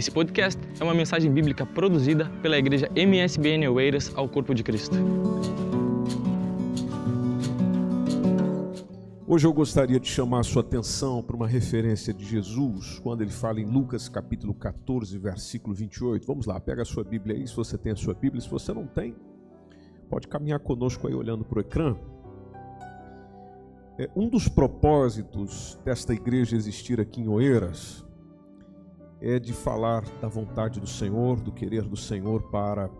Esse podcast é uma mensagem bíblica produzida pela igreja MSBN Oeiras ao Corpo de Cristo. Hoje eu gostaria de chamar a sua atenção para uma referência de Jesus, quando ele fala em Lucas capítulo 14, versículo 28. Vamos lá, pega a sua Bíblia aí, se você tem a sua Bíblia, se você não tem, pode caminhar conosco aí olhando para o ecrã. É, um dos propósitos desta igreja existir aqui em Oeiras é de falar da vontade do Senhor, do querer do Senhor para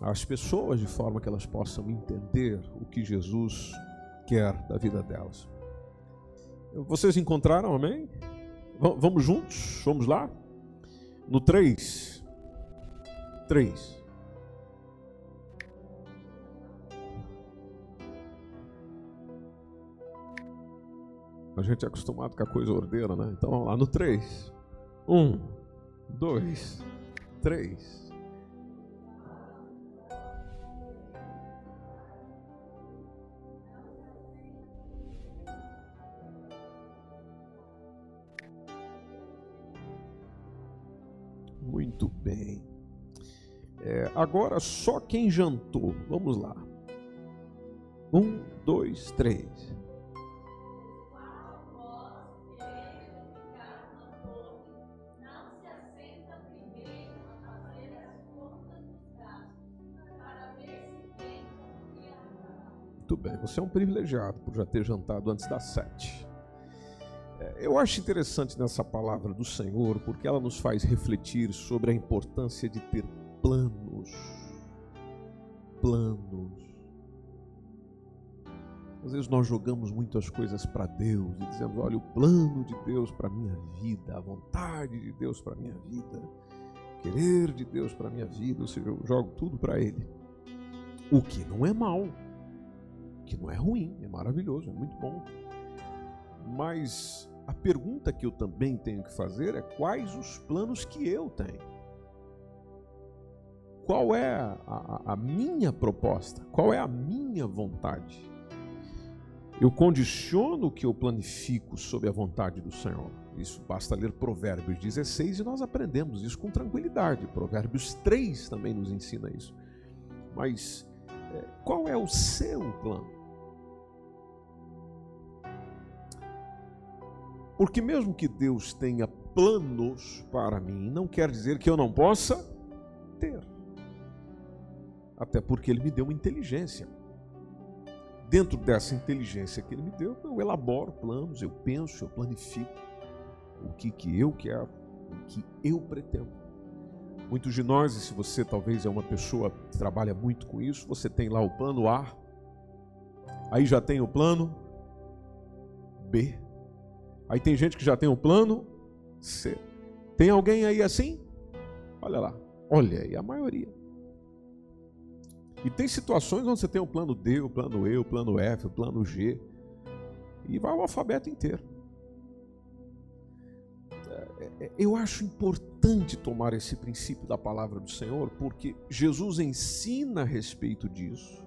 as pessoas, de forma que elas possam entender o que Jesus quer da vida delas. Vocês encontraram, amém? Vamos juntos? Vamos lá? No 3. 3. A gente é acostumado com a coisa ordeira, né? Então vamos lá, no 3. Um, dois, três. Muito bem. É, agora só quem jantou. Vamos lá. Um, dois, três. Bem, você é um privilegiado por já ter jantado antes das sete. É, eu acho interessante nessa palavra do Senhor, porque ela nos faz refletir sobre a importância de ter planos. Planos. Às vezes nós jogamos muitas coisas para Deus e dizemos: olha, o plano de Deus para a minha vida, a vontade de Deus para a minha vida, querer de Deus para a minha vida, ou seja, eu jogo tudo para Ele. O que não é mal que não é ruim, é maravilhoso, é muito bom. Mas a pergunta que eu também tenho que fazer é quais os planos que eu tenho? Qual é a, a, minha proposta? Qual é a minha vontade? Eu condiciono o que eu planifico sob a vontade do Senhor. Isso basta ler Provérbios 16 e nós aprendemos isso com tranquilidade. Provérbios 3 também nos ensina isso. Mas é, qual é o seu plano? Porque mesmo que Deus tenha planos para mim, não quer dizer que eu não possa ter. Até porque Ele me deu uma inteligência. Dentro dessa inteligência que Ele me deu, eu elaboro planos, eu penso, eu planifico o que, que eu quero, o que eu pretendo. Muitos de nós, e se você talvez é uma pessoa que trabalha muito com isso, você tem lá o plano A, aí já tem o plano B, Aí tem gente que já tem um plano C. Tem alguém aí assim? Olha lá. Olha aí, a maioria. E tem situações onde você tem o plano D, o plano E, o plano F, o plano G. E vai o alfabeto inteiro. É, é, eu acho importante tomar esse princípio da palavra do Senhor, porque Jesus ensina a respeito disso,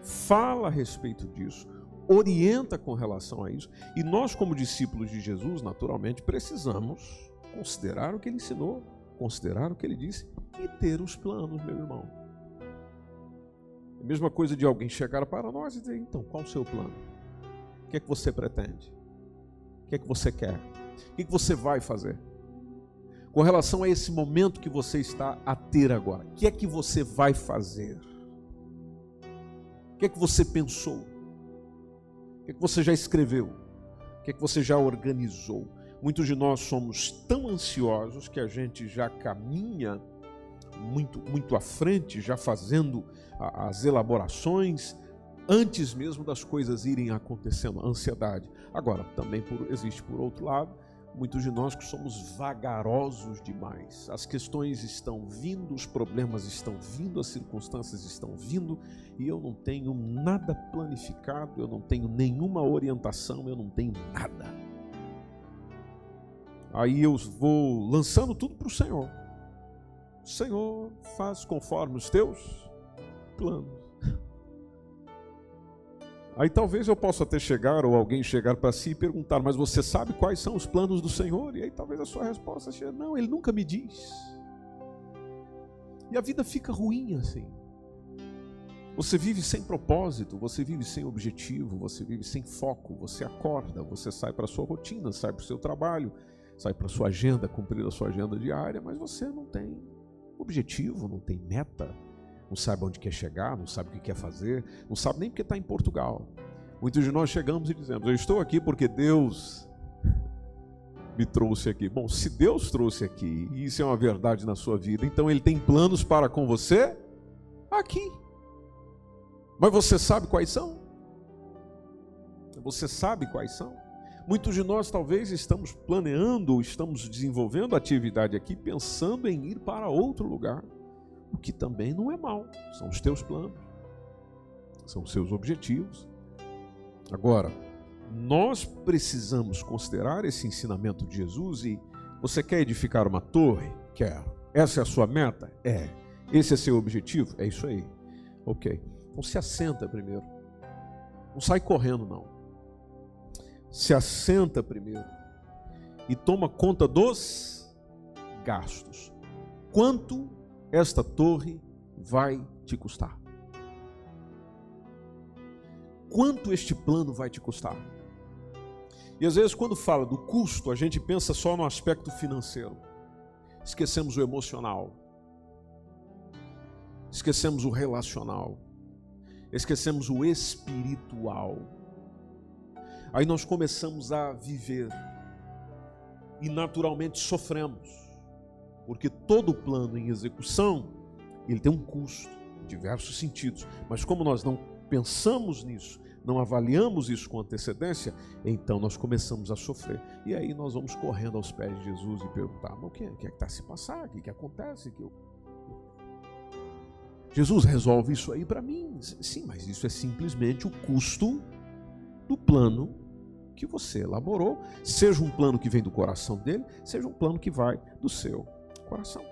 fala a respeito disso, orienta com relação a isso. E nós, como discípulos de Jesus, naturalmente precisamos considerar o que ele ensinou, considerar o que ele disse e ter os planos, meu irmão. A mesma coisa de alguém chegar para nós e dizer: então, qual o seu plano? O que é que você pretende? O que é que você quer? O que é que você vai fazer? Com relação a esse momento que você está a ter agora, o que é que você vai fazer? O que é que você pensou? Que, é que você já escreveu? O que, é que você já organizou? Muitos de nós somos tão ansiosos que a gente já caminha muito, muito à frente, já fazendo as elaborações antes mesmo das coisas irem acontecendo, a ansiedade. Agora, também por, existe por outro lado muitos de nós que somos vagarosos demais. As questões estão vindo, os problemas estão vindo, as circunstâncias estão vindo e eu não tenho nada planificado, eu não tenho nenhuma orientação, eu não tenho nada. Aí eu vou lançando tudo para o Senhor. Senhor, faz conforme os teus planos. Aí talvez eu possa até chegar, ou alguém chegar para si e perguntar, mas você sabe quais são os planos do Senhor? E aí talvez a sua resposta seja, não, ele nunca me diz. E a vida fica ruim assim. Você vive sem propósito, você vive sem objetivo, você vive sem foco, você acorda, você sai para a sua rotina, sai para o seu trabalho, sai para a sua agenda, cumprir a sua agenda diária, mas você não tem objetivo, não tem meta, não sabe onde quer chegar, não sabe o que quer fazer, não sabe nem porque está em Portugal. Muitos de nós chegamos e dizemos: Eu estou aqui porque Deus me trouxe aqui. Bom, se Deus trouxe aqui, e isso é uma verdade na sua vida, então Ele tem planos para com você aqui. Mas você sabe quais são? Você sabe quais são? Muitos de nós talvez estamos planeando ou estamos desenvolvendo atividade aqui pensando em ir para outro lugar o que também não é mal, são os teus planos, são os seus objetivos. Agora, nós precisamos considerar esse ensinamento de Jesus e você quer edificar uma torre? Quero. Essa é a sua meta? É. Esse é seu objetivo? É isso aí. Ok. Então se assenta primeiro. Não sai correndo, não. Se assenta primeiro. E toma conta dos gastos. Quanto esta torre vai te custar? Quanto este plano vai te custar? E às vezes, quando fala do custo, a gente pensa só no aspecto financeiro. Esquecemos o emocional. Esquecemos o relacional. Esquecemos o espiritual. Aí nós começamos a viver e naturalmente sofremos porque todo plano em execução, ele tem um custo, em diversos sentidos. Mas como nós não pensamos nisso, não avaliamos isso com antecedência, então nós começamos a sofrer. E aí nós vamos correndo aos pés de Jesus e perguntar: mas o que é que está se passando? O que, que acontece? Que eu... Jesus resolve isso aí para mim. Sim, mas isso é simplesmente o custo do plano que você elaborou, seja um plano que vem do coração dele, seja um plano que vai do seu coração.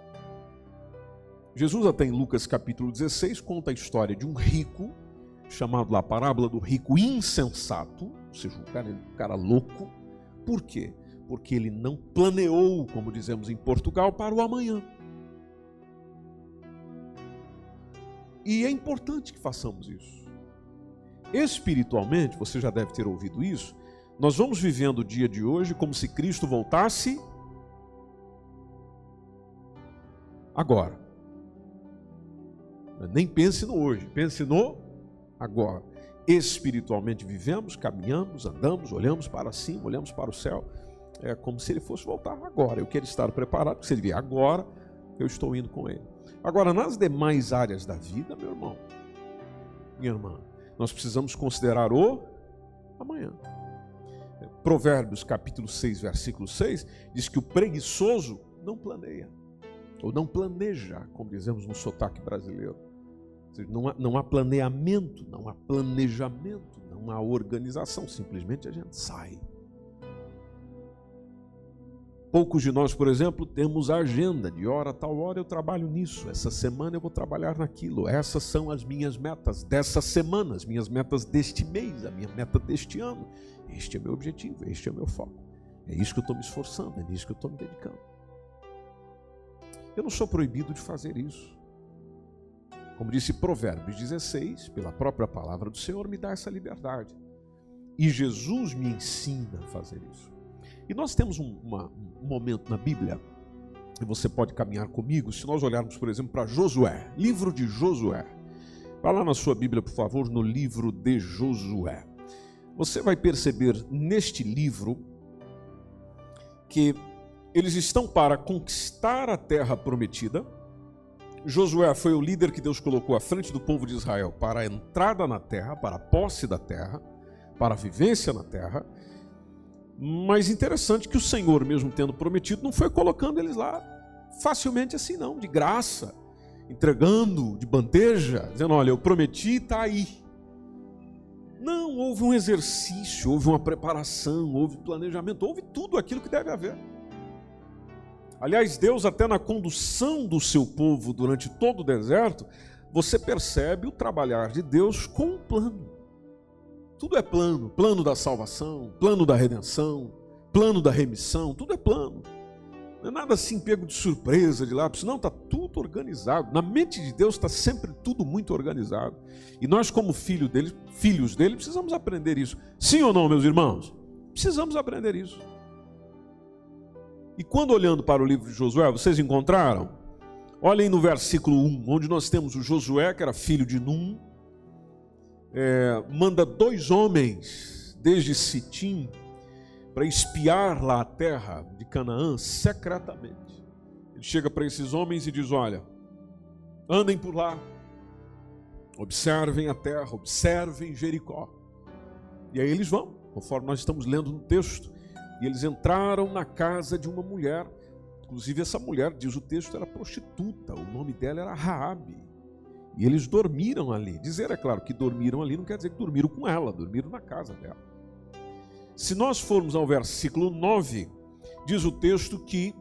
Jesus, até em Lucas capítulo 16, conta a história de um rico, chamado lá a parábola do rico insensato, ou seja, um cara, um cara louco. Por quê? Porque ele não planeou, como dizemos em Portugal, para o amanhã. E é importante que façamos isso. Espiritualmente, você já deve ter ouvido isso, nós vamos vivendo o dia de hoje como se Cristo voltasse agora. Nem pense no hoje, pense no agora. Espiritualmente vivemos, caminhamos, andamos, olhamos para cima, olhamos para o céu. É como se ele fosse voltar agora. Eu quero estar preparado, porque se ele vier agora, eu estou indo com ele. Agora, nas demais áreas da vida, meu irmão, minha irmã, nós precisamos considerar o amanhã. Provérbios capítulo 6, versículo 6, diz que o preguiçoso não planeia ou não planeja, como dizemos no sotaque brasileiro. Não há, não há planeamento, não há planejamento, não há organização, simplesmente a gente sai. Poucos de nós, por exemplo, temos a agenda de hora a tal hora eu trabalho nisso, essa semana eu vou trabalhar naquilo, essas são as minhas metas dessa semana, as minhas metas deste mês, a minha meta deste ano. Este é meu objetivo, este é meu foco. É isso que eu estou me esforçando, é nisso que eu estou me dedicando. Eu não sou proibido de fazer isso. Como disse Provérbios 16, pela própria palavra do Senhor, me dá essa liberdade. E Jesus me ensina a fazer isso. E nós temos um, uma, um momento na Bíblia, e você pode caminhar comigo, se nós olharmos, por exemplo, para Josué, livro de Josué. Vá lá na sua Bíblia, por favor, no livro de Josué. Você vai perceber neste livro que eles estão para conquistar a terra prometida. Josué foi o líder que Deus colocou à frente do povo de Israel para a entrada na terra, para a posse da terra, para a vivência na terra. Mas interessante que o Senhor, mesmo tendo prometido, não foi colocando eles lá facilmente assim, não, de graça, entregando de bandeja, dizendo: Olha, eu prometi, está aí. Não, houve um exercício, houve uma preparação, houve planejamento, houve tudo aquilo que deve haver. Aliás, Deus, até na condução do seu povo durante todo o deserto, você percebe o trabalhar de Deus com um plano. Tudo é plano, plano da salvação, plano da redenção, plano da remissão, tudo é plano. Não é nada assim pego de surpresa, de lápis, não, está tudo organizado. Na mente de Deus está sempre tudo muito organizado. E nós, como filho dele, filhos dele, precisamos aprender isso. Sim ou não, meus irmãos? Precisamos aprender isso. E quando olhando para o livro de Josué, vocês encontraram? Olhem no versículo 1, onde nós temos o Josué, que era filho de Num, é, manda dois homens desde Sitim para espiar lá a terra de Canaã secretamente. Ele chega para esses homens e diz: Olha, andem por lá, observem a terra, observem Jericó. E aí eles vão, conforme nós estamos lendo no texto. E eles entraram na casa de uma mulher. Inclusive, essa mulher, diz o texto, era prostituta. O nome dela era Raabe. E eles dormiram ali. Dizer, é claro, que dormiram ali não quer dizer que dormiram com ela, dormiram na casa dela. Se nós formos ao versículo 9, diz o texto que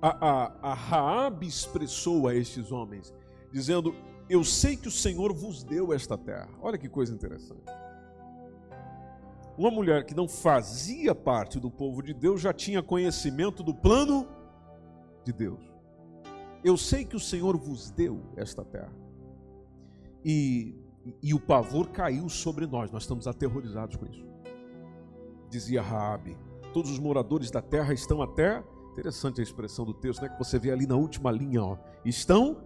a, a, a Raabe expressou a estes homens, dizendo: Eu sei que o Senhor vos deu esta terra. Olha que coisa interessante. Uma mulher que não fazia parte do povo de Deus já tinha conhecimento do plano de Deus. Eu sei que o Senhor vos deu esta terra. E, e o pavor caiu sobre nós, nós estamos aterrorizados com isso. Dizia Raabe, todos os moradores da terra estão até, interessante a expressão do texto, né, que você vê ali na última linha, ó, estão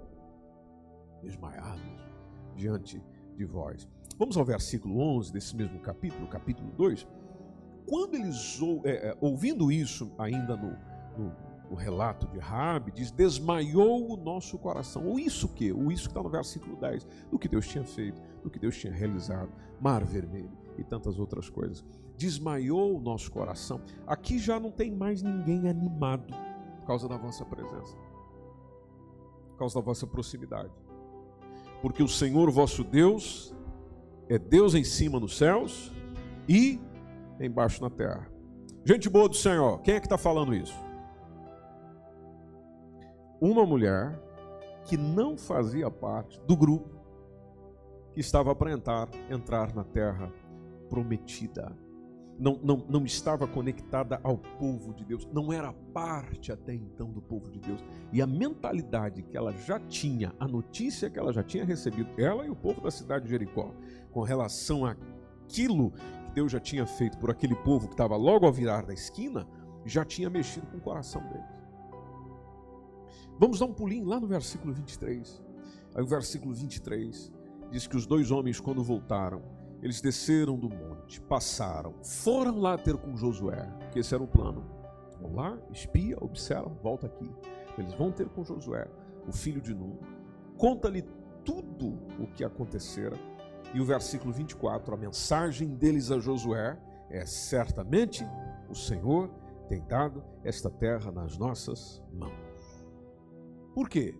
desmaiados diante de vós. Vamos ao versículo 11 desse mesmo capítulo, capítulo 2. Quando eles, é, é, ouvindo isso ainda no, no o relato de Rabi diz: desmaiou o nosso coração. O isso que? O isso que está no versículo 10, do que Deus tinha feito, do que Deus tinha realizado, mar vermelho e tantas outras coisas. Desmaiou o nosso coração. Aqui já não tem mais ninguém animado por causa da vossa presença, por causa da vossa proximidade. Porque o Senhor vosso Deus é Deus em cima nos céus e embaixo na terra. Gente boa do Senhor, quem é que está falando isso? uma mulher que não fazia parte do grupo que estava para entrar, entrar na terra prometida. Não, não, não estava conectada ao povo de Deus, não era parte até então do povo de Deus. E a mentalidade que ela já tinha, a notícia que ela já tinha recebido, ela e o povo da cidade de Jericó, com relação àquilo que Deus já tinha feito por aquele povo que estava logo ao virar da esquina, já tinha mexido com o coração deles. Vamos dar um pulinho lá no versículo 23. Aí o versículo 23 diz que os dois homens, quando voltaram, eles desceram do monte, passaram, foram lá ter com Josué, que esse era o plano. Vão lá, espia, observa, volta aqui. Eles vão ter com Josué, o filho de Nun. Conta-lhe tudo o que acontecera. E o versículo 24, a mensagem deles a Josué é: certamente o Senhor tem dado esta terra nas nossas mãos. Por quê?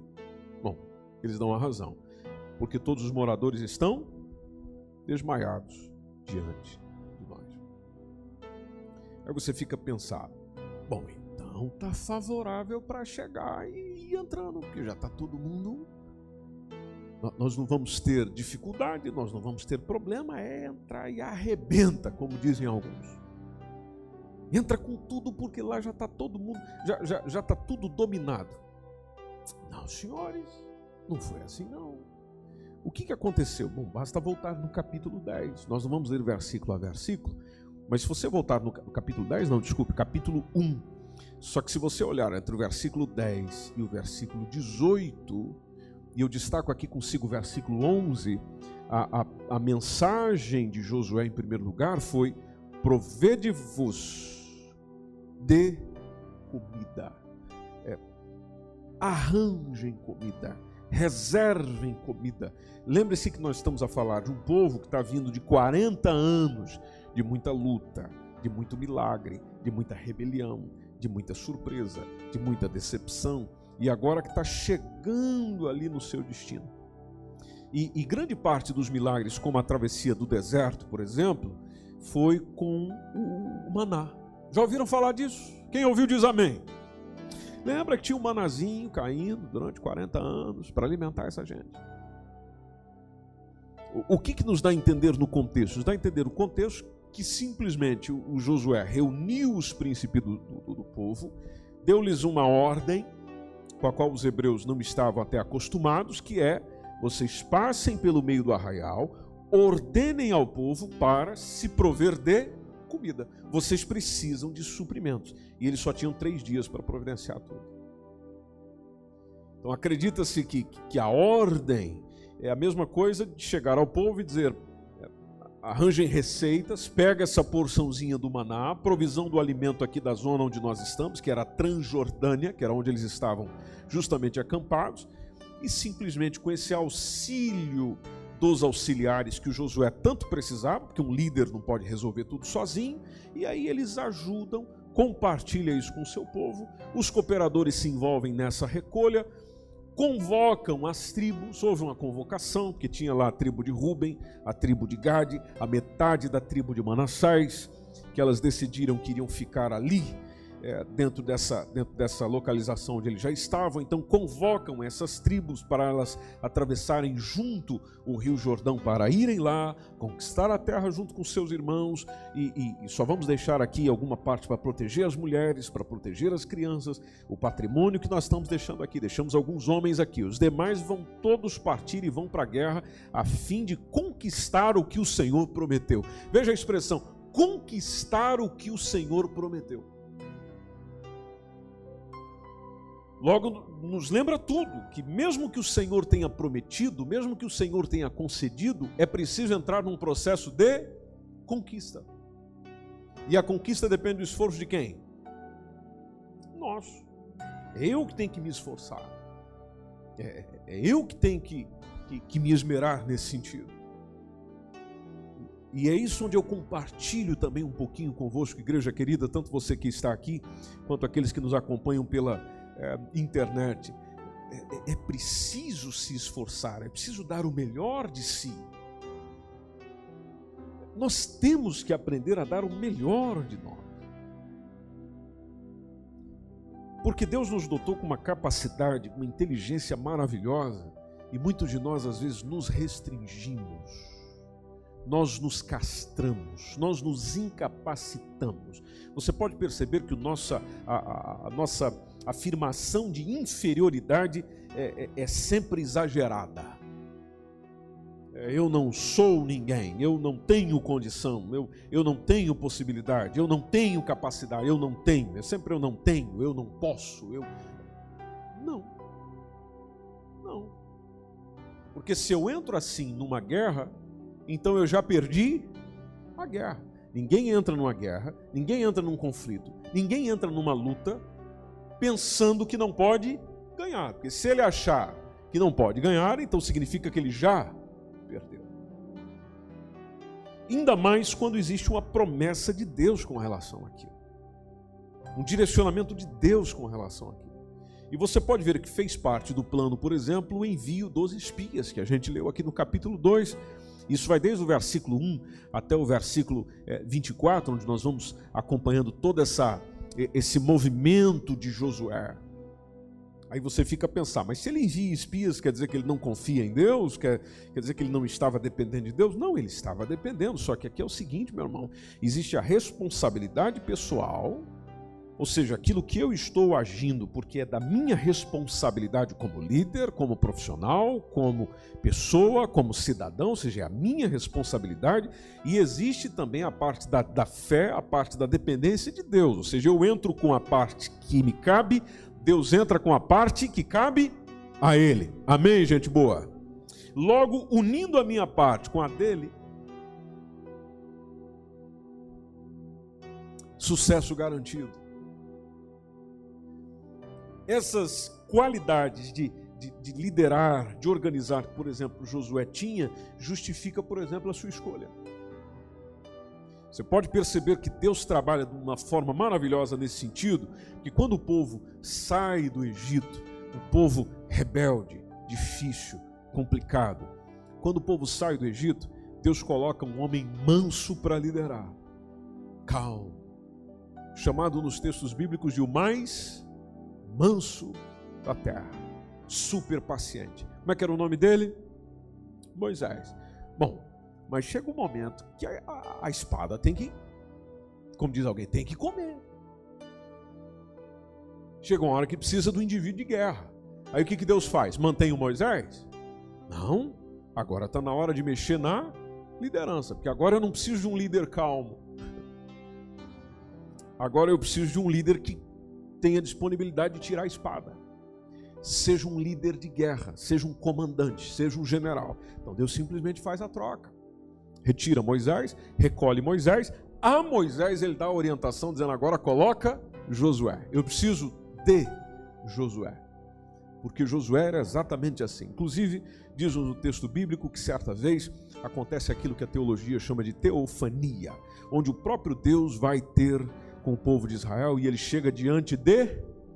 Bom, eles dão a razão. Porque todos os moradores estão desmaiados diante de nós. Aí você fica pensando, bom, então tá favorável para chegar e ir entrando, porque já está todo mundo. Nós não vamos ter dificuldade, nós não vamos ter problema, é entrar e arrebenta, como dizem alguns. Entra com tudo, porque lá já está todo mundo, já está já, já tá tudo dominado. Não, senhores, não foi assim não. O que, que aconteceu? Bom, basta voltar no capítulo 10. Nós não vamos ler versículo a versículo, mas se você voltar no capítulo 10, não, desculpe, capítulo 1. Só que se você olhar entre o versículo 10 e o versículo 18, e eu destaco aqui consigo o versículo 11, a, a, a mensagem de Josué, em primeiro lugar, foi: provede-vos de comida arranjem comida, reservem comida. Lembre-se que nós estamos a falar de um povo que está vindo de 40 anos de muita luta, de muito milagre, de muita rebelião, de muita surpresa, de muita decepção, e agora que está chegando ali no seu destino. E, e, grande parte dos milagres, como a travessia do deserto, por exemplo, foi com o maná. Já ouviram falar disso? Quem ouviu diz amém. Lembra que tinha um manazinho caindo durante 40 anos para alimentar essa gente. O que, que nos dá a entender no contexto? Nos dá a entender o contexto que simplesmente o Josué reuniu os príncipes do, do, do povo, deu-lhes uma ordem com a qual os hebreus não estavam até acostumados, que é: vocês passem pelo meio do arraial, ordenem ao povo para se prover de comida. Vocês precisam de suprimentos. E eles só tinham três dias para providenciar tudo. Então acredita-se que, que a ordem é a mesma coisa de chegar ao povo e dizer: arranjem receitas, pega essa porçãozinha do maná, provisão do alimento aqui da zona onde nós estamos, que era a Transjordânia, que era onde eles estavam justamente acampados, e simplesmente com esse auxílio dos auxiliares que o Josué tanto precisava, porque um líder não pode resolver tudo sozinho, e aí eles ajudam, compartilha isso com o seu povo, os cooperadores se envolvem nessa recolha, convocam as tribos, houve uma convocação, que tinha lá a tribo de Ruben, a tribo de Gade, a metade da tribo de Manassés, que elas decidiram que iriam ficar ali é, dentro, dessa, dentro dessa localização onde eles já estavam, então convocam essas tribos para elas atravessarem junto o Rio Jordão para irem lá, conquistar a terra junto com seus irmãos, e, e, e só vamos deixar aqui alguma parte para proteger as mulheres, para proteger as crianças, o patrimônio que nós estamos deixando aqui, deixamos alguns homens aqui, os demais vão todos partir e vão para a guerra a fim de conquistar o que o Senhor prometeu. Veja a expressão, conquistar o que o Senhor prometeu. Logo, nos lembra tudo, que mesmo que o Senhor tenha prometido, mesmo que o Senhor tenha concedido, é preciso entrar num processo de conquista. E a conquista depende do esforço de quem? Nosso. É eu que tenho que me esforçar. É, é eu que tenho que, que, que me esmerar nesse sentido. E é isso onde eu compartilho também um pouquinho convosco, igreja querida, tanto você que está aqui, quanto aqueles que nos acompanham pela é, internet. É, é, é preciso se esforçar, é preciso dar o melhor de si. Nós temos que aprender a dar o melhor de nós. Porque Deus nos dotou com uma capacidade, uma inteligência maravilhosa, e muitos de nós às vezes nos restringimos, nós nos castramos, nós nos incapacitamos. Você pode perceber que nossa, a, a, a nossa afirmação de inferioridade é, é, é sempre exagerada. É, eu não sou ninguém, eu não tenho condição, eu, eu não tenho possibilidade, eu não tenho capacidade, eu não tenho, é sempre eu não tenho, eu não posso, eu. Não. Não. Porque se eu entro assim numa guerra, então eu já perdi a guerra. Ninguém entra numa guerra, ninguém entra num conflito, ninguém entra numa luta pensando que não pode ganhar. Porque se ele achar que não pode ganhar, então significa que ele já perdeu. Ainda mais quando existe uma promessa de Deus com relação àquilo. Um direcionamento de Deus com relação àquilo. E você pode ver que fez parte do plano, por exemplo, o envio dos espias, que a gente leu aqui no capítulo 2. Isso vai desde o versículo 1 até o versículo 24, eh, onde nós vamos acompanhando toda essa esse movimento de Josué. Aí você fica a pensar, mas se ele envia espias, quer dizer que ele não confia em Deus? Quer, quer dizer que ele não estava dependendo de Deus? Não, ele estava dependendo. Só que aqui é o seguinte, meu irmão: existe a responsabilidade pessoal ou seja, aquilo que eu estou agindo, porque é da minha responsabilidade como líder, como profissional, como pessoa, como cidadão, ou seja, é a minha responsabilidade, e existe também a parte da, da fé, a parte da dependência de Deus, ou seja, eu entro com a parte que me cabe, Deus entra com a parte que cabe a Ele. Amém, gente boa? Logo, unindo a minha parte com a dele, sucesso garantido essas qualidades de, de, de, liderar, de organizar, por exemplo, Josué tinha, justifica, por exemplo, a sua escolha. Você pode perceber que Deus trabalha de uma forma maravilhosa nesse sentido, que quando o povo sai do Egito, um povo rebelde, difícil, complicado, quando o povo sai do Egito, Deus coloca um homem manso para liderar, calmo, chamado nos textos bíblicos de o mais manso da terra, super paciente. Como é que era o nome dele? Moisés. Bom, mas chega um momento que a, a, a espada tem que, como diz alguém, tem que comer. Chega uma hora que precisa do indivíduo de guerra. Aí o que, que Deus faz? Mantém o Moisés? Não. Agora está na hora de mexer na liderança, porque agora eu não preciso de um líder calmo. Agora eu preciso de um líder que tenha disponibilidade de tirar a espada. Seja um líder de guerra, seja um comandante, seja um general. Então Deus simplesmente faz a troca. Retira Moisés, recolhe Moisés. A Moisés ele dá a orientação dizendo agora coloca Josué. Eu preciso de Josué. Porque Josué era exatamente assim. Inclusive, diz no texto bíblico que certa vez acontece aquilo que a teologia chama de teofania, onde o próprio Deus vai ter com o povo de Israel e ele chega diante de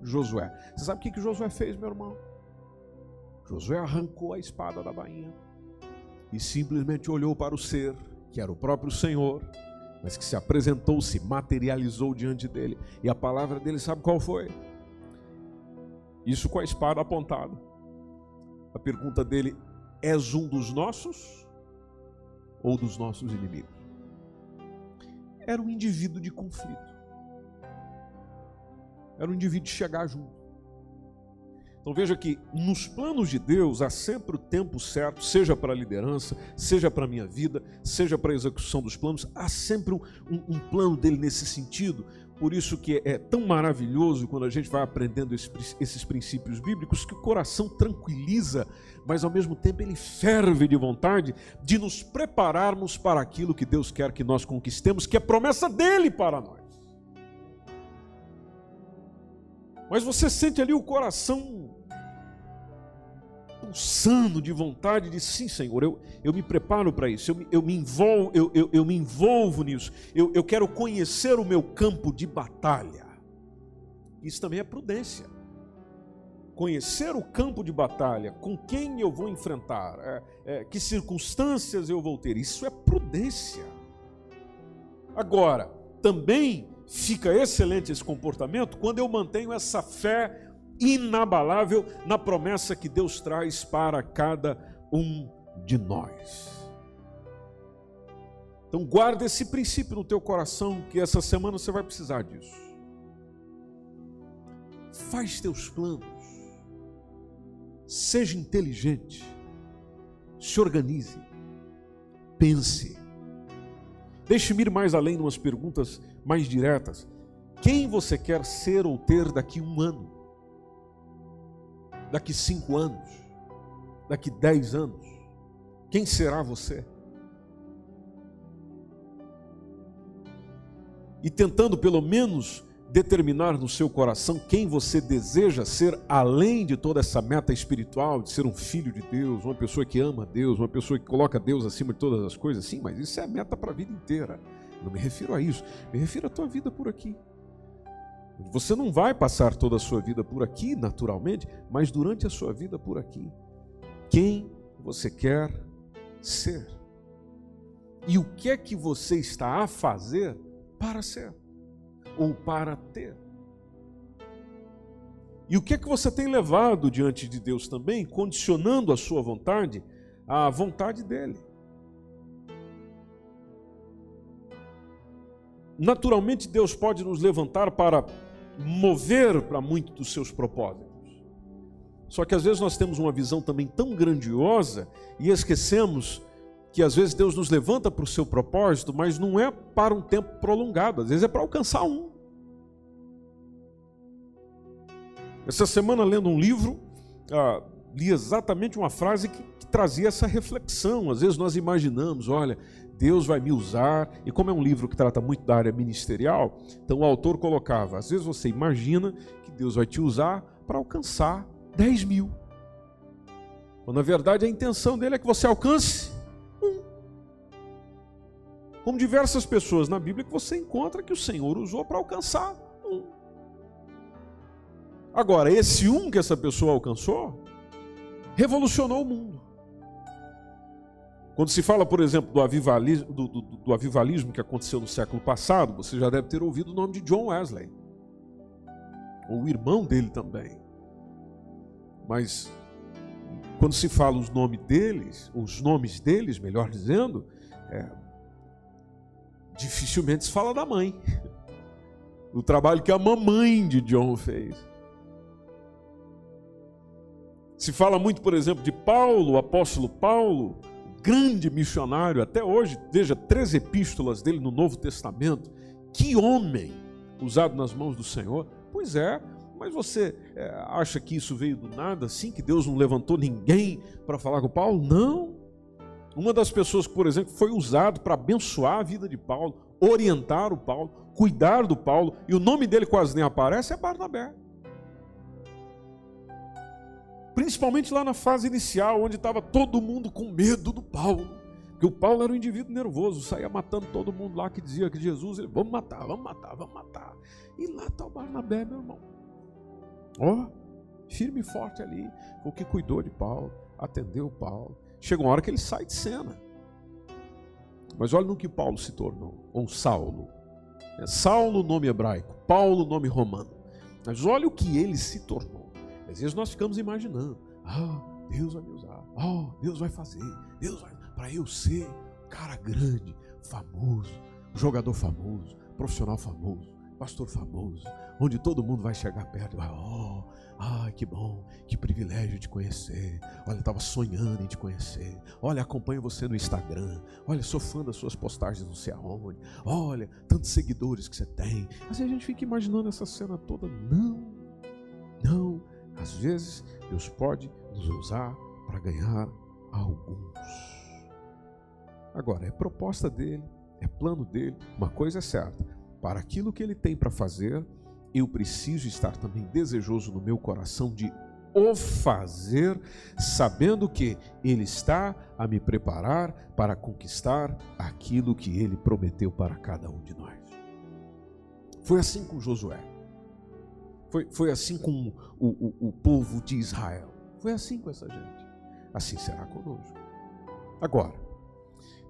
Josué. Você sabe o que, que Josué fez, meu irmão? Josué arrancou a espada da bainha e simplesmente olhou para o ser, que era o próprio Senhor, mas que se apresentou, se materializou diante dele. E a palavra dele, sabe qual foi? Isso com a espada apontada. A pergunta dele: És um dos nossos ou dos nossos inimigos? Era um indivíduo de conflito era um indivíduo chegar junto. Então veja que nos planos de Deus há sempre o tempo certo, seja para a liderança, seja para a minha vida, seja para a execução dos planos, há sempre um, um, um, plano dele nesse sentido. Por isso que é tão maravilhoso quando a gente vai aprendendo esses princípios bíblicos que o coração tranquiliza, mas ao mesmo tempo ele ferve de vontade de nos prepararmos para aquilo que Deus quer que nós conquistemos, que é promessa dele para nós. Mas você sente ali o coração pulsando de vontade de sim, Senhor, eu, eu me preparo para isso, eu, eu, me envolvo, eu, eu, eu me envolvo nisso, eu, eu quero conhecer o meu campo de batalha. Isso também é prudência. Conhecer o campo de batalha, com quem eu vou enfrentar, é, é, que circunstâncias eu vou ter, isso é prudência. Agora, também fica excelente esse comportamento quando eu mantenho essa fé inabalável na promessa que Deus traz para cada um de nós. Então guarda esse princípio no teu coração que essa semana você vai precisar disso. Faz teus planos. Seja inteligente. Se organize. Pense. Deixe-me ir mais além de umas perguntas mais diretas. Quem você quer ser ou ter daqui um ano? Daqui cinco anos? Daqui dez anos? Quem será você? E tentando pelo menos determinar no seu coração quem você deseja ser, além de toda essa meta espiritual, de ser um filho de Deus, uma pessoa que ama Deus, uma pessoa que coloca Deus acima de todas as coisas, sim, mas isso é a meta para a vida inteira. Não me refiro a isso, me refiro à tua vida por aqui. Você não vai passar toda a sua vida por aqui, naturalmente, mas durante a sua vida por aqui. Quem você quer ser? E o que é que você está a fazer para ser? Ou para ter? E o que é que você tem levado diante de Deus também, condicionando a sua vontade à vontade dele? Naturalmente Deus pode nos levantar para mover para muito dos seus propósitos. Só que às vezes nós temos uma visão também tão grandiosa e esquecemos que às vezes Deus nos levanta para o seu propósito, mas não é para um tempo prolongado, às vezes é para alcançar um. Essa semana, lendo um livro, ah, li exatamente uma frase que, trazia essa reflexão. Às vezes nós imaginamos, olha, Deus vai me usar. E como é um livro que trata muito da área ministerial, então o autor colocava: às vezes você imagina que Deus vai te usar para alcançar 10 mil. Quando na verdade a intenção dele é que você alcance um. Como diversas pessoas na Bíblia que você encontra que o Senhor usou para alcançar um. Agora, esse um que essa pessoa alcançou revolucionou o mundo. Quando se fala, por exemplo, do avivalismo, do, do, do avivalismo que aconteceu no século passado, você já deve ter ouvido o nome de John Wesley, ou o irmão dele também. Mas quando se fala os nomes deles, os nomes deles, melhor dizendo, é, dificilmente se fala da mãe. Do trabalho que a mamãe de John fez. Se fala muito, por exemplo, de Paulo, o apóstolo Paulo, grande missionário até hoje, veja, três epístolas dele no Novo Testamento. Que homem usado nas mãos do Senhor. Pois é, mas você é, acha que isso veio do nada, assim, que Deus não levantou ninguém para falar com Paulo? Não. Uma das pessoas por exemplo, foi usado para abençoar a vida de Paulo, orientar o Paulo, cuidar do Paulo, e o nome dele quase nem aparece, é Barnabé. Principalmente lá na fase inicial, onde estava todo mundo com medo do Paulo. Porque o Paulo era um indivíduo nervoso, saía matando todo mundo lá que dizia que Jesus, ele, vamos matar, vamos matar, vamos matar. E lá está o Barnabé, meu irmão. Ó, oh, firme e forte ali, o que cuidou de Paulo, atendeu Paulo. Chega uma hora que ele sai de cena. Mas olha no que Paulo se tornou, ou Saulo. É Saulo, nome hebraico, Paulo, nome romano. Mas olha o que ele se tornou. Às vezes nós ficamos imaginando, ah, Deus vai me usar, oh, Deus vai fazer, Deus vai para eu ser cara grande, famoso, jogador famoso, profissional famoso, pastor famoso, onde todo mundo vai chegar perto e vai, oh, ai que bom, que privilégio de conhecer. Olha, estava sonhando em te conhecer. Olha, acompanho você no Instagram. Olha, sou fã das suas postagens não sei aonde. Olha, tantos seguidores que você tem. Mas a gente fica imaginando essa cena toda. Não, não. Às vezes Deus pode nos usar para ganhar alguns. Agora, é proposta dele, é plano dele. Uma coisa é certa: para aquilo que ele tem para fazer, eu preciso estar também desejoso no meu coração de o fazer, sabendo que Ele está a me preparar para conquistar aquilo que Ele prometeu para cada um de nós. Foi assim com Josué, foi, foi assim com o, o, o povo de Israel, foi assim com essa gente, assim será conosco. Agora,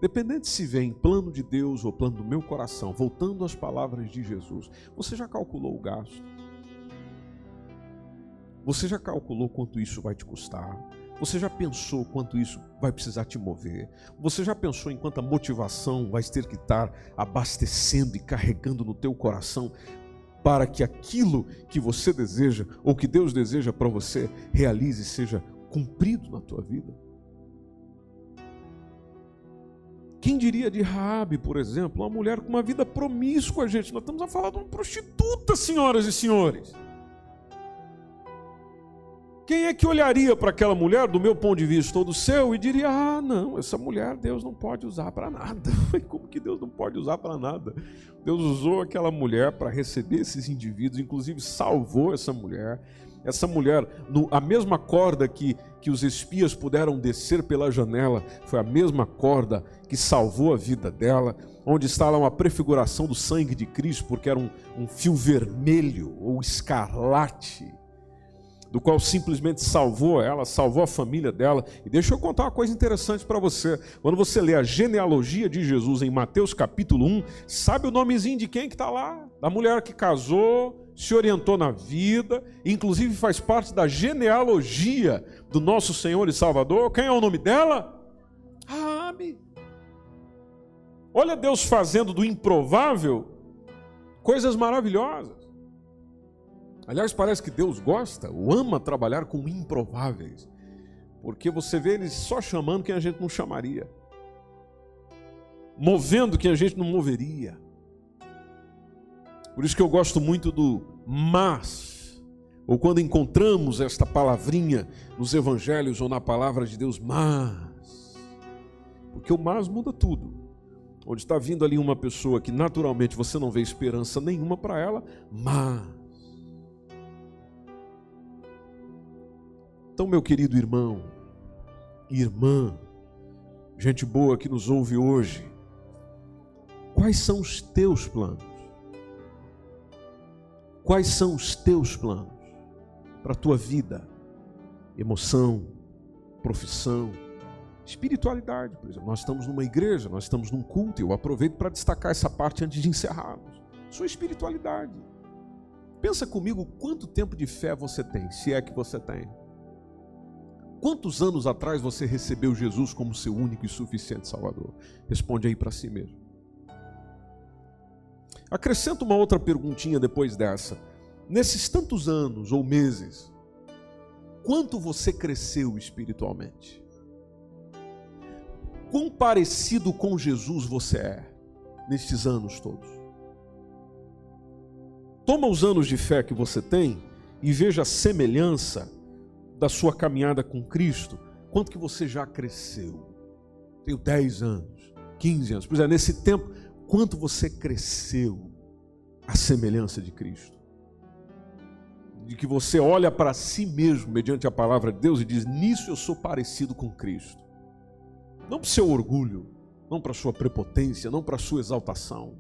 Dependente se vem plano de Deus ou plano do meu coração, voltando às palavras de Jesus, você já calculou o gasto? Você já calculou quanto isso vai te custar? Você já pensou quanto isso vai precisar te mover? Você já pensou em quanta motivação vai ter que estar abastecendo e carregando no teu coração para que aquilo que você deseja ou que Deus deseja para você realize seja cumprido na tua vida? Quem diria de Raabe, por exemplo, uma mulher com uma vida promíscua, gente? Nós estamos a falar de uma prostituta, senhoras e senhores. Quem é que olharia para aquela mulher, do meu ponto de vista ou do seu, e diria: Ah, não, essa mulher Deus não pode usar para nada. Como que Deus não pode usar para nada? Deus usou aquela mulher para receber esses indivíduos, inclusive salvou essa mulher, essa mulher, no, a mesma corda que, que os espias puderam descer pela janela, foi a mesma corda que salvou a vida dela, onde está lá uma prefiguração do sangue de Cristo, porque era um, um fio vermelho ou escarlate, do qual simplesmente salvou ela, salvou a família dela. E deixa eu contar uma coisa interessante para você. Quando você lê a genealogia de Jesus em Mateus capítulo 1, sabe o nomezinho de quem que está lá? Da mulher que casou, se orientou na vida, inclusive faz parte da genealogia do nosso Senhor e Salvador. Quem é o nome dela? Raabe. Olha Deus fazendo do improvável coisas maravilhosas. Aliás, parece que Deus gosta ou ama trabalhar com improváveis, porque você vê Ele só chamando quem a gente não chamaria, movendo quem a gente não moveria por isso que eu gosto muito do mas, ou quando encontramos esta palavrinha nos evangelhos ou na palavra de Deus, mas. Porque o mas muda tudo. Onde está vindo ali uma pessoa que naturalmente você não vê esperança nenhuma para ela, mas. Então, meu querido irmão, irmã, gente boa que nos ouve hoje, quais são os teus planos? Quais são os teus planos para a tua vida? Emoção, profissão, espiritualidade, por exemplo. Nós estamos numa igreja, nós estamos num culto, e eu aproveito para destacar essa parte antes de encerrarmos. Sua espiritualidade. Pensa comigo quanto tempo de fé você tem, se é que você tem. Quantos anos atrás você recebeu Jesus como seu único e suficiente Salvador? Responde aí para si mesmo. Acrescenta uma outra perguntinha depois dessa. Nesses tantos anos ou meses, quanto você cresceu espiritualmente? Quão parecido com Jesus você é nestes anos todos? Toma os anos de fé que você tem e veja a semelhança da sua caminhada com Cristo. Quanto que você já cresceu? Tenho 10 anos, 15 anos. Pois é, nesse tempo, quanto você cresceu à semelhança de Cristo? De que você olha para si mesmo, mediante a palavra de Deus, e diz: Nisso eu sou parecido com Cristo. Não para o seu orgulho, não para a sua prepotência, não para a sua exaltação.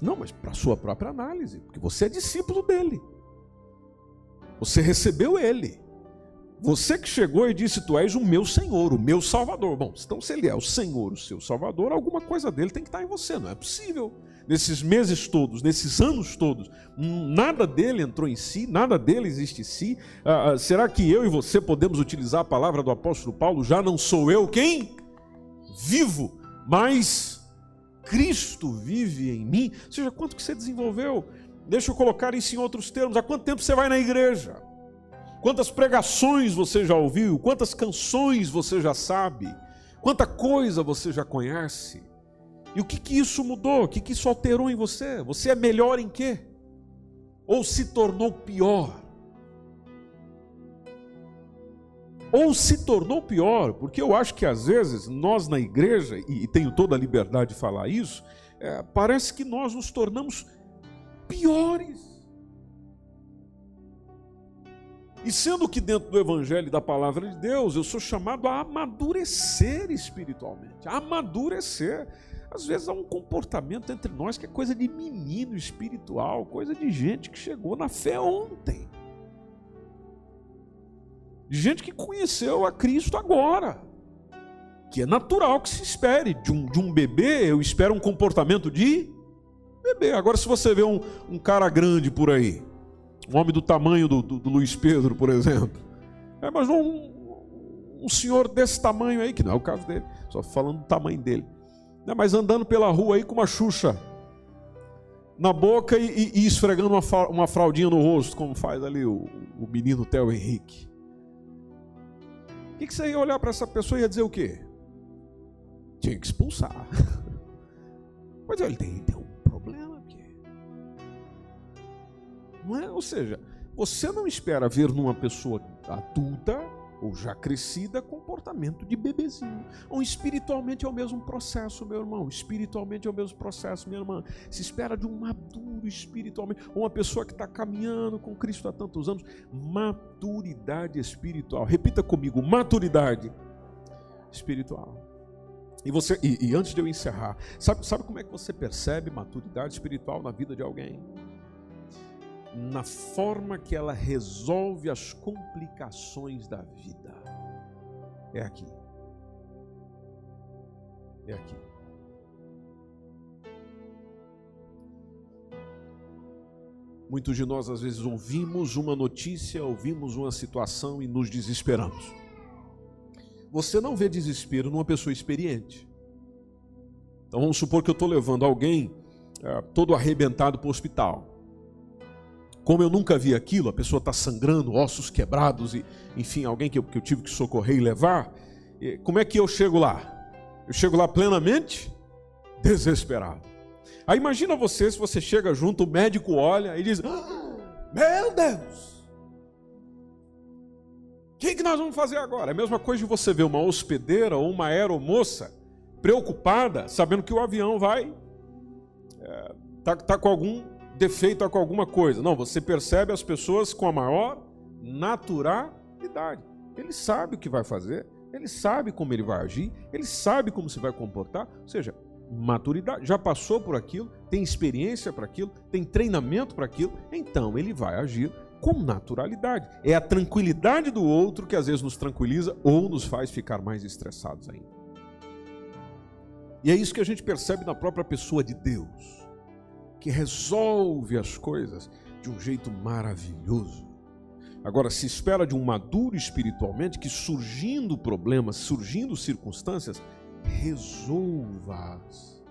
Não, mas para a sua própria análise, porque você é discípulo dele. Você recebeu ele. Você que chegou e disse: Tu és o meu Senhor, o meu Salvador. Bom, então se ele é o Senhor, o seu Salvador, alguma coisa dele tem que estar em você. Não é possível. Nesses meses todos, nesses anos todos, nada dele entrou em si, nada dele existe em si. Ah, ah, será que eu e você podemos utilizar a palavra do apóstolo Paulo? Já não sou eu quem? Vivo, mas Cristo vive em mim. Ou seja, quanto que você desenvolveu? Deixa eu colocar isso em outros termos. Há quanto tempo você vai na igreja? Quantas pregações você já ouviu? Quantas canções você já sabe? Quanta coisa você já conhece? E o que, que isso mudou? O que, que isso alterou em você? Você é melhor em quê? Ou se tornou pior? ou se tornou pior, porque eu acho que às vezes nós na igreja, e tenho toda a liberdade de falar isso, é, parece que nós nos tornamos piores. E sendo que dentro do Evangelho e da palavra de Deus, eu sou chamado a amadurecer espiritualmente, a amadurecer. Às vezes há um comportamento entre nós que é coisa de menino espiritual, coisa de gente que chegou na fé ontem de gente que conheceu a Cristo agora. Que é natural que se espere. De um, de um bebê, eu espero um comportamento de bebê. Agora, se você vê um, um cara grande por aí, um homem do tamanho do, do, do Luiz Pedro, por exemplo, é, mas um, um senhor desse tamanho aí, que não é o caso dele, só falando do tamanho dele, é, mas andando pela rua aí com uma xuxa na boca e, e, e esfregando uma, uma fraldinha no rosto, como faz ali o, o menino Theo Henrique. O que, que você ia olhar para essa pessoa e ia dizer o quê? Tinha que expulsar. Mas ele tem, tem Não é? Ou seja, você não espera ver numa pessoa adulta ou já crescida, comportamento de bebezinho. Ou espiritualmente é o mesmo processo, meu irmão. Espiritualmente é o mesmo processo, minha irmã. Se espera de um maduro espiritualmente, ou uma pessoa que está caminhando com Cristo há tantos anos. Maturidade espiritual. Repita comigo: maturidade espiritual. E, você, e, e antes de eu encerrar, sabe, sabe como é que você percebe maturidade espiritual na vida de alguém? Na forma que ela resolve as complicações da vida. É aqui. É aqui. Muitos de nós às vezes ouvimos uma notícia, ouvimos uma situação e nos desesperamos. Você não vê desespero numa pessoa experiente. Então vamos supor que eu estou levando alguém é, todo arrebentado para o hospital. Como eu nunca vi aquilo, a pessoa está sangrando, ossos quebrados, e enfim, alguém que eu, que eu tive que socorrer e levar. Como é que eu chego lá? Eu chego lá plenamente desesperado. Aí imagina você, se você chega junto, o médico olha e diz: ah, Meu Deus! O que, que nós vamos fazer agora? É a mesma coisa de você ver uma hospedeira ou uma aeromoça preocupada, sabendo que o avião vai. É, tá, tá com algum defeito com alguma coisa. Não, você percebe as pessoas com a maior naturalidade. Ele sabe o que vai fazer, ele sabe como ele vai agir, ele sabe como se vai comportar, ou seja, maturidade, já passou por aquilo, tem experiência para aquilo, tem treinamento para aquilo, então ele vai agir com naturalidade. É a tranquilidade do outro que às vezes nos tranquiliza ou nos faz ficar mais estressados ainda. E é isso que a gente percebe na própria pessoa de Deus que resolve as coisas de um jeito maravilhoso. Agora, se espera de um maduro espiritualmente que, surgindo problemas, surgindo circunstâncias, resolva-as.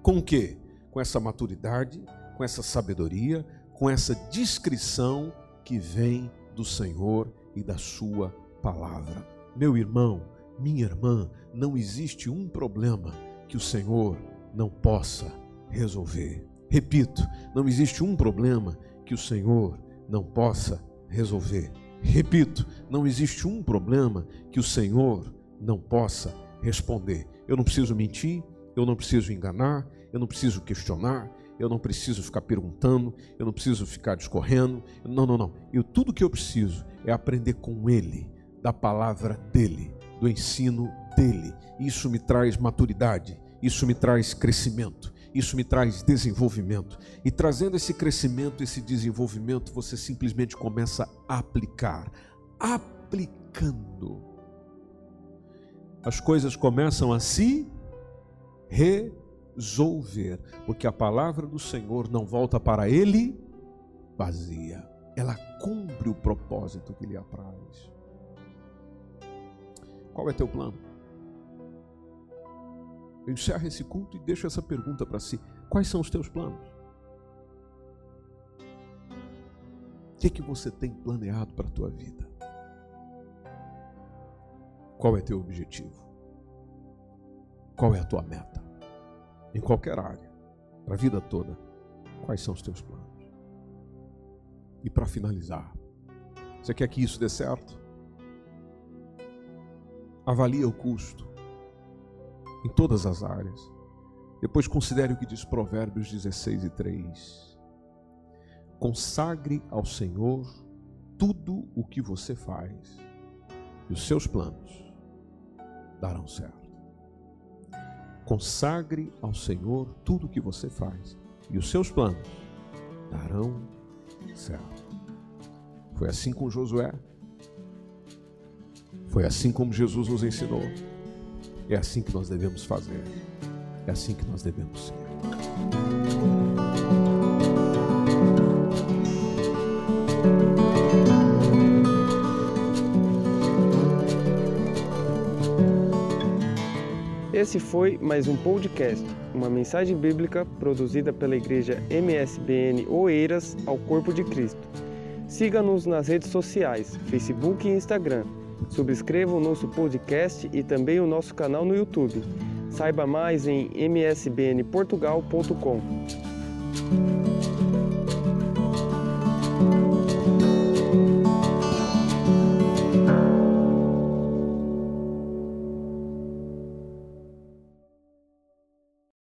Com o quê? Com essa maturidade, com essa sabedoria, com essa discrição que vem do Senhor e da Sua palavra. Meu irmão, minha irmã, não existe um problema que o Senhor não possa resolver. Repito, não existe um problema que o Senhor não possa resolver. Repito, não existe um problema que o Senhor não possa responder. Eu não preciso mentir, eu não preciso enganar, eu não preciso questionar, eu não preciso ficar perguntando, eu não preciso ficar discorrendo. Não, não, não. Eu tudo que eu preciso é aprender com ele, da palavra dele, do ensino dele. Isso me traz maturidade, isso me traz crescimento, isso me traz desenvolvimento. E trazendo esse crescimento, esse desenvolvimento, você simplesmente começa a aplicar. Aplicando. As coisas começam a se resolver, porque a palavra do Senhor não volta para ele vazia. Ela cumpre o propósito que lhe apraz. Qual é teu plano? Eu encerro esse culto e deixo essa pergunta para si: quais são os teus planos? O que, é que você tem planeado para a tua vida? Qual é teu objetivo? Qual é a tua meta? Em qualquer área, para a vida toda, quais são os teus planos? E para finalizar, você quer que isso dê certo? Avalia o custo em todas as áreas. Depois considere o que diz Provérbios 16 e 3. Consagre ao Senhor tudo o que você faz, e os seus planos darão certo. Consagre ao Senhor tudo o que você faz, e os seus planos darão certo. Foi assim com Josué. Foi assim como Jesus nos ensinou. É assim que nós devemos fazer. É assim que nós devemos ser. Esse foi mais um podcast, uma mensagem bíblica produzida pela igreja MSBN Oeiras ao Corpo de Cristo. Siga-nos nas redes sociais, Facebook e Instagram Subscreva o nosso podcast e também o nosso canal no YouTube. Saiba mais em msbnportugal.com.